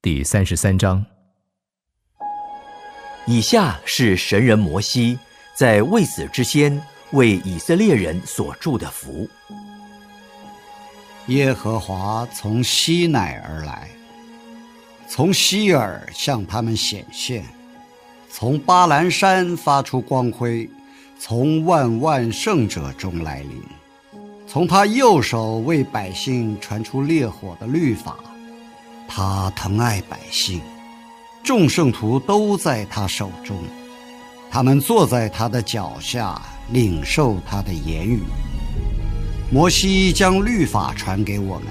第三十三章，以下是神人摩西在未死之先。为以色列人所祝的福。耶和华从西乃而来，从西尔向他们显现，从巴兰山发出光辉，从万万圣者中来临，从他右手为百姓传出烈火的律法。他疼爱百姓，众圣徒都在他手中，他们坐在他的脚下。领受他的言语，摩西将律法传给我们，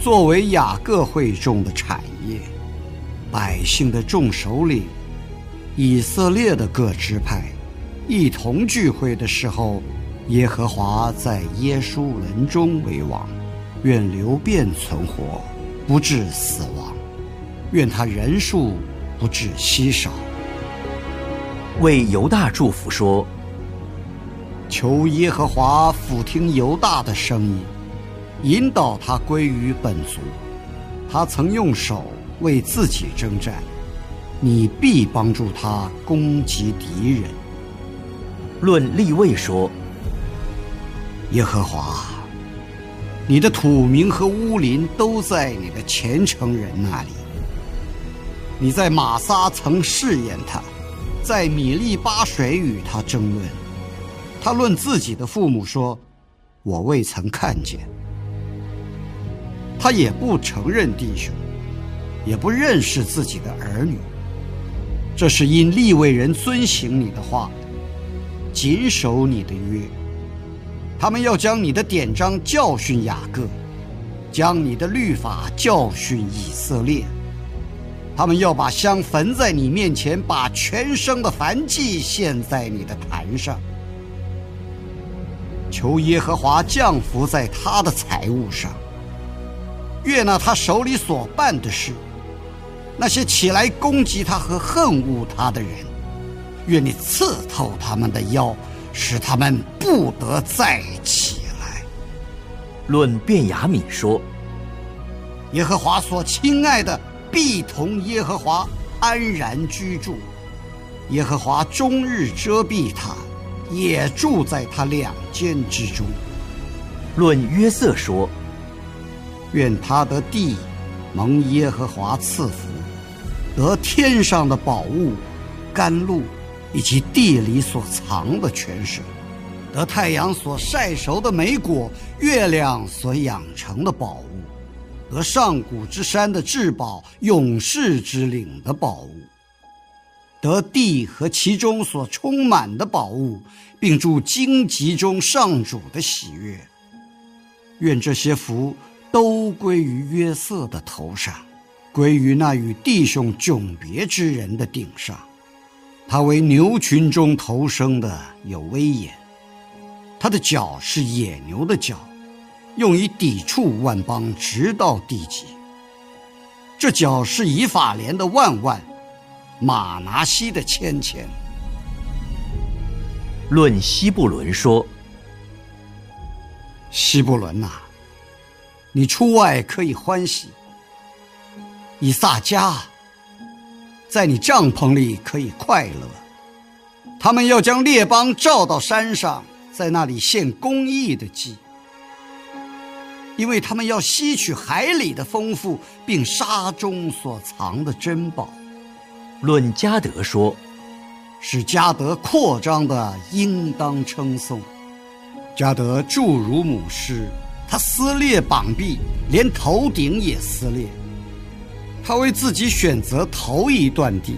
作为雅各会众的产业，百姓的众首领，以色列的各支派，一同聚会的时候，耶和华在耶稣人中为王，愿流变存活，不致死亡，愿他人数不致稀少，为犹大祝福说。求耶和华俯听犹大的声音，引导他归于本族。他曾用手为自己征战，你必帮助他攻击敌人。论立位说：耶和华，你的土名和乌林都在你的虔诚人那里。你在马撒曾试验他，在米利巴水与他争论。他论自己的父母说：“我未曾看见。”他也不承认弟兄，也不认识自己的儿女。这是因立位人遵行你的话，谨守你的约。他们要将你的典章教训雅各，将你的律法教训以色列。他们要把香焚在你面前，把全生的燔祭献在你的坛上。求耶和华降福在他的财物上，悦纳他手里所办的事。那些起来攻击他和恨恶他的人，愿你刺透他们的腰，使他们不得再起来。论便雅悯说：耶和华所亲爱的必同耶和华安然居住，耶和华终日遮蔽他。也住在他两间之中。论约瑟说：“愿他的地蒙耶和华赐福，得天上的宝物、甘露，以及地里所藏的泉水，得太阳所晒熟的美果，月亮所养成的宝物，得上古之山的至宝，永世之岭的宝物。”得地和其中所充满的宝物，并祝荆棘中上主的喜悦。愿这些福都归于约瑟的头上，归于那与弟兄迥别之人的顶上。他为牛群中头生的有威严，他的脚是野牛的脚，用以抵触万邦，直到地极。这脚是以法莲的万万。马拿西的千千。论西布伦说：“西布伦呐，你出外可以欢喜；以撒加，在你帐篷里可以快乐。他们要将列邦召到山上，在那里献公义的祭，因为他们要吸取海里的丰富，并沙中所藏的珍宝。”论加德说，使加德扩张的，应当称颂。加德助如母狮，他撕裂膀臂，连头顶也撕裂。他为自己选择头一段地，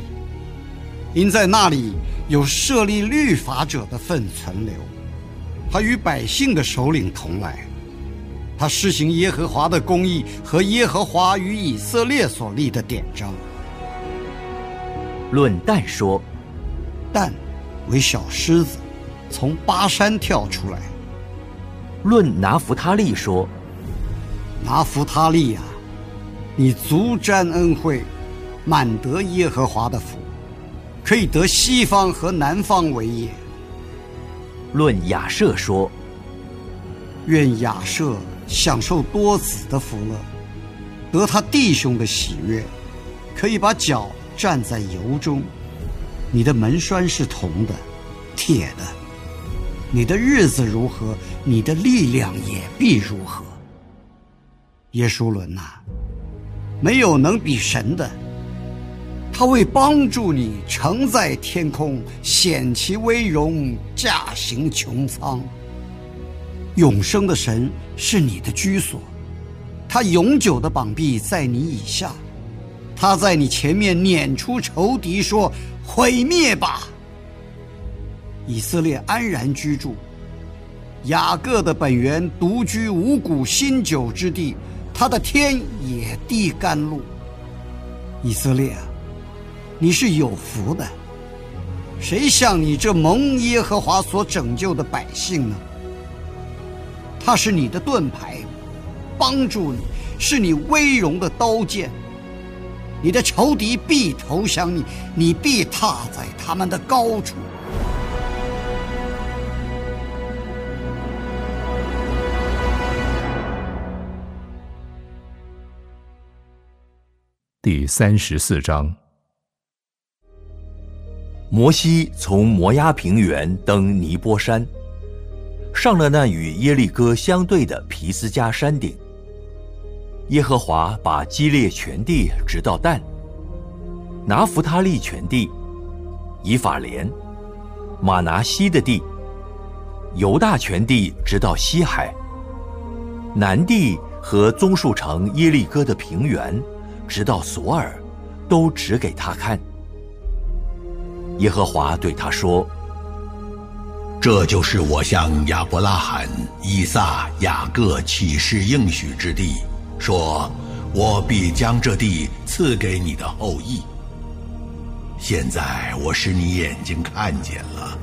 因在那里有设立律法者的份存留。他与百姓的首领同来，他施行耶和华的公义和耶和华与以色列所立的典章。论但说，但为小狮子，从巴山跳出来。论拿弗他利说，拿弗他利呀，你足沾恩惠，满得耶和华的福，可以得西方和南方为业。论雅舍说，愿雅舍享受多子的福乐，得他弟兄的喜悦，可以把脚站在油中。你的门栓是铜的，铁的。你的日子如何，你的力量也必如何。耶稣伦呐，没有能比神的。他为帮助你，承载天空，显其威荣，驾行穹苍。永生的神是你的居所，他永久的膀臂在你以下，他在你前面撵出仇敌，说：“毁灭吧！”以色列安然居住，雅各的本源独居五谷新酒之地，他的天也地甘露。以色列啊！你是有福的，谁像你这蒙耶和华所拯救的百姓呢？他是你的盾牌，帮助你，是你威荣的刀剑。你的仇敌必投降你，你必踏在他们的高处。第三十四章。摩西从摩押平原登尼波山，上了那与耶利哥相对的皮斯加山顶。耶和华把基列全地直到但，拿弗他利全地，以法莲，马拿西的地，犹大全地直到西海，南地和棕树城耶利哥的平原，直到索尔，都指给他看。耶和华对他说：“这就是我向亚伯拉罕、以撒、雅各起誓应许之地，说我必将这地赐给你的后裔。现在我使你眼睛看见了，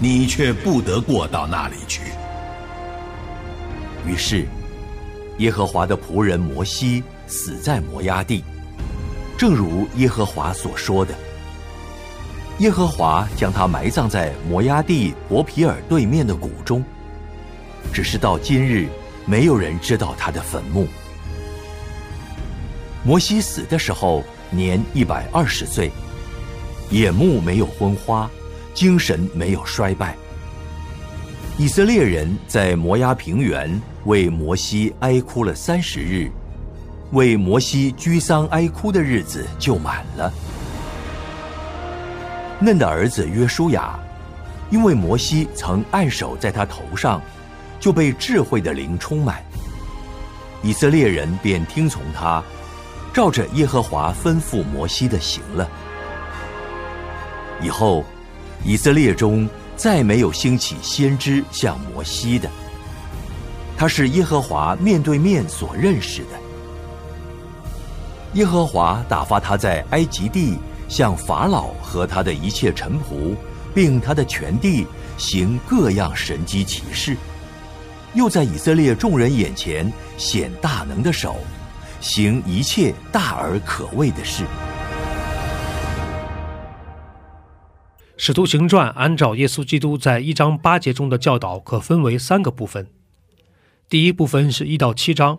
你却不得过到那里去。”于是，耶和华的仆人摩西死在摩押地，正如耶和华所说的。耶和华将他埋葬在摩押地伯皮尔对面的谷中，只是到今日，没有人知道他的坟墓。摩西死的时候年一百二十岁，眼目没有昏花，精神没有衰败。以色列人在摩押平原为摩西哀哭了三十日，为摩西居丧哀哭的日子就满了。嫩的儿子约书亚，因为摩西曾按手在他头上，就被智慧的灵充满。以色列人便听从他，照着耶和华吩咐摩西的行了。以后，以色列中再没有兴起先知像摩西的。他是耶和华面对面所认识的。耶和华打发他在埃及地。向法老和他的一切臣仆，并他的全地行各样神迹奇事，又在以色列众人眼前显大能的手，行一切大而可畏的事。使徒行传按照耶稣基督在一章八节中的教导，可分为三个部分。第一部分是一到七章，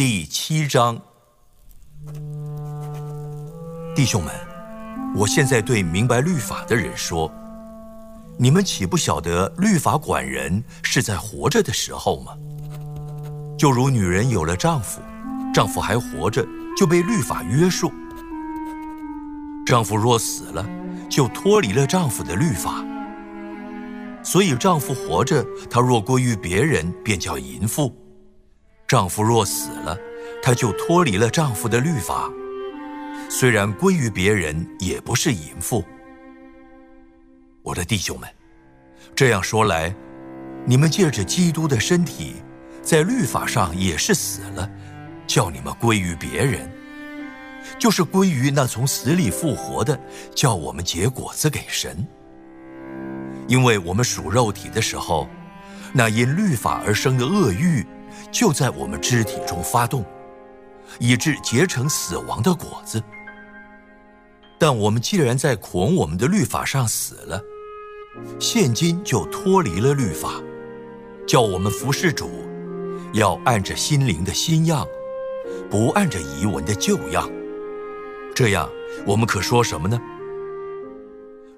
第七章，弟兄们，我现在对明白律法的人说：你们岂不晓得律法管人是在活着的时候吗？就如女人有了丈夫，丈夫还活着，就被律法约束。丈夫若死了，就脱离了丈夫的律法。所以丈夫活着，他若归于别人，便叫淫妇；丈夫若死了，她就脱离了丈夫的律法。虽然归于别人，也不是淫妇。我的弟兄们，这样说来，你们借着基督的身体，在律法上也是死了，叫你们归于别人。就是归于那从死里复活的，叫我们结果子给神。因为我们属肉体的时候，那因律法而生的恶欲，就在我们肢体中发动，以致结成死亡的果子。但我们既然在捆我们的律法上死了，现今就脱离了律法，叫我们服侍主，要按着心灵的新样，不按着遗文的旧样。这样，我们可说什么呢？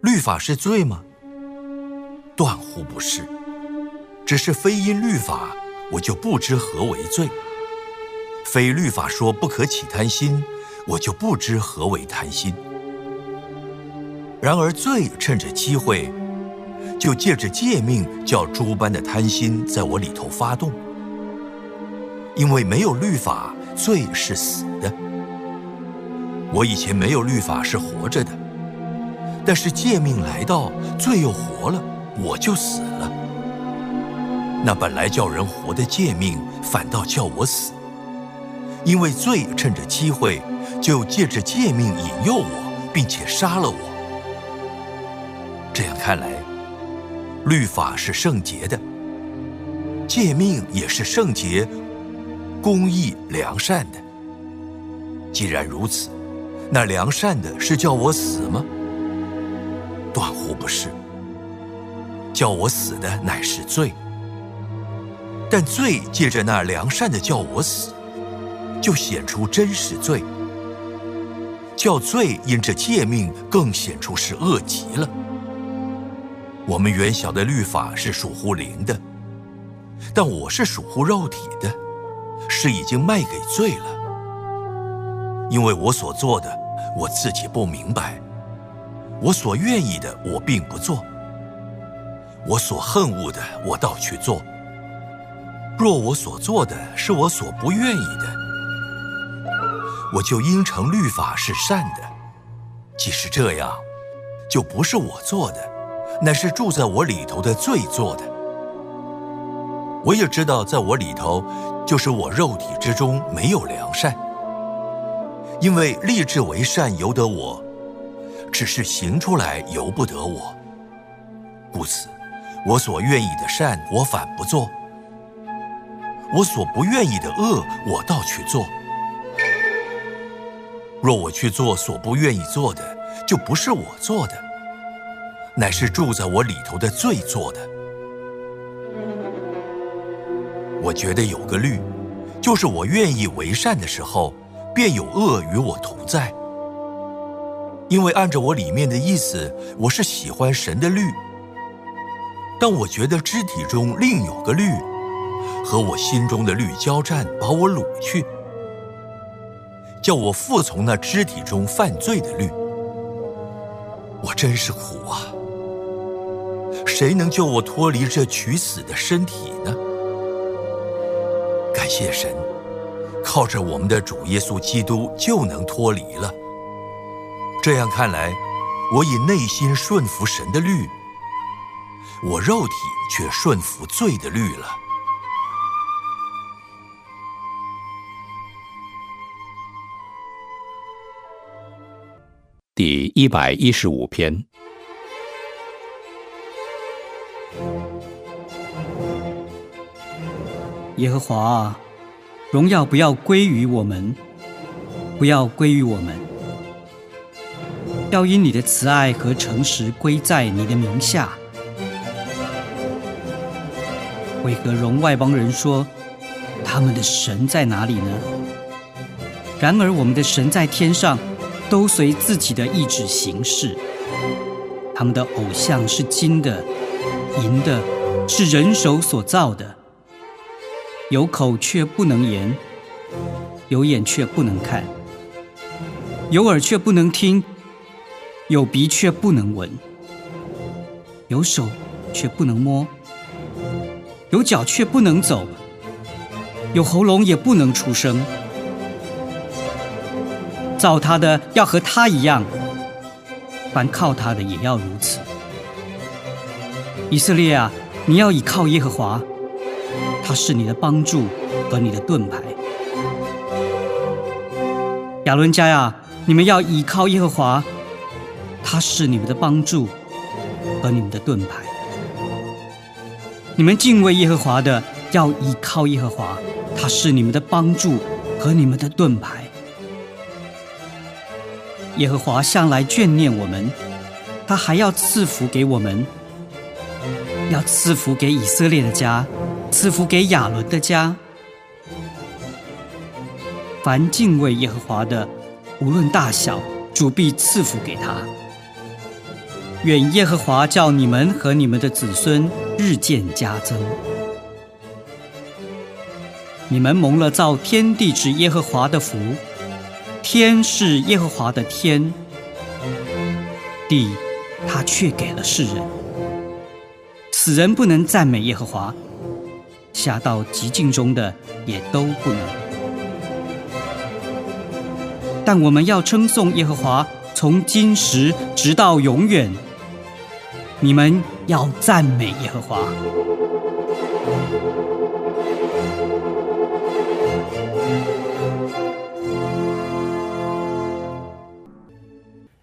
律法是罪吗？断乎不是。只是非因律法，我就不知何为罪；非律法说不可起贪心，我就不知何为贪心。然而罪趁着机会，就借着诫命，叫诸般的贪心在我里头发动。因为没有律法，罪是死的。我以前没有律法是活着的，但是诫命来到，罪又活了，我就死了。那本来叫人活的诫命，反倒叫我死，因为罪趁着机会，就借着诫命引诱我，并且杀了我。这样看来，律法是圣洁的，诫命也是圣洁、公义、良善的。既然如此。那良善的是叫我死吗？断乎不是。叫我死的乃是罪，但罪借着那良善的叫我死，就显出真实罪。叫罪因这诫命更显出是恶极了。我们原晓得律法是属乎灵的，但我是属乎肉体的，是已经卖给罪了。因为我所做的。我自己不明白，我所愿意的我并不做，我所恨恶的我倒去做。若我所做的是我所不愿意的，我就应承律法是善的。即使这样，就不是我做的，乃是住在我里头的罪做的。我也知道，在我里头，就是我肉体之中没有良善。因为立志为善由得我，只是行出来由不得我。故此，我所愿意的善我反不做；我所不愿意的恶我倒去做。若我去做所不愿意做的，就不是我做的，乃是住在我里头的罪做的。我觉得有个律，就是我愿意为善的时候。便有恶与我同在，因为按着我里面的意思，我是喜欢神的律，但我觉得肢体中另有个律，和我心中的律交战，把我掳去，叫我服从那肢体中犯罪的律。我真是苦啊！谁能救我脱离这取死的身体呢？感谢神。靠着我们的主耶稣基督就能脱离了。这样看来，我以内心顺服神的律，我肉体却顺服罪的律了。第一百一十五篇，耶和华。荣耀不要归于我们，不要归于我们，要因你的慈爱和诚实归在你的名下。为何容外邦人说他们的神在哪里呢？然而我们的神在天上，都随自己的意志行事。他们的偶像是金的、银的，是人手所造的。有口却不能言，有眼却不能看，有耳却不能听，有鼻却不能闻，有手却不能摸，有脚却不能走，有喉咙也不能出声。造他的要和他一样，凡靠他的也要如此。以色列啊，你要倚靠耶和华。他是你的帮助和你的盾牌，亚伦家呀，你们要依靠耶和华，他是你们的帮助和你们的盾牌。你们敬畏耶和华的，要依靠耶和华，他是你们的帮助和你们的盾牌。耶和华向来眷念我们，他还要赐福给我们，要赐福给以色列的家。赐福给亚伦的家，凡敬畏耶和华的，无论大小，主必赐福给他。愿耶和华叫你们和你们的子孙日渐加增。你们蒙了造天地之耶和华的福，天是耶和华的天，地他却给了世人。死人不能赞美耶和华。下到极境中的也都不能，但我们要称颂耶和华，从今时直到永远。你们要赞美耶和华。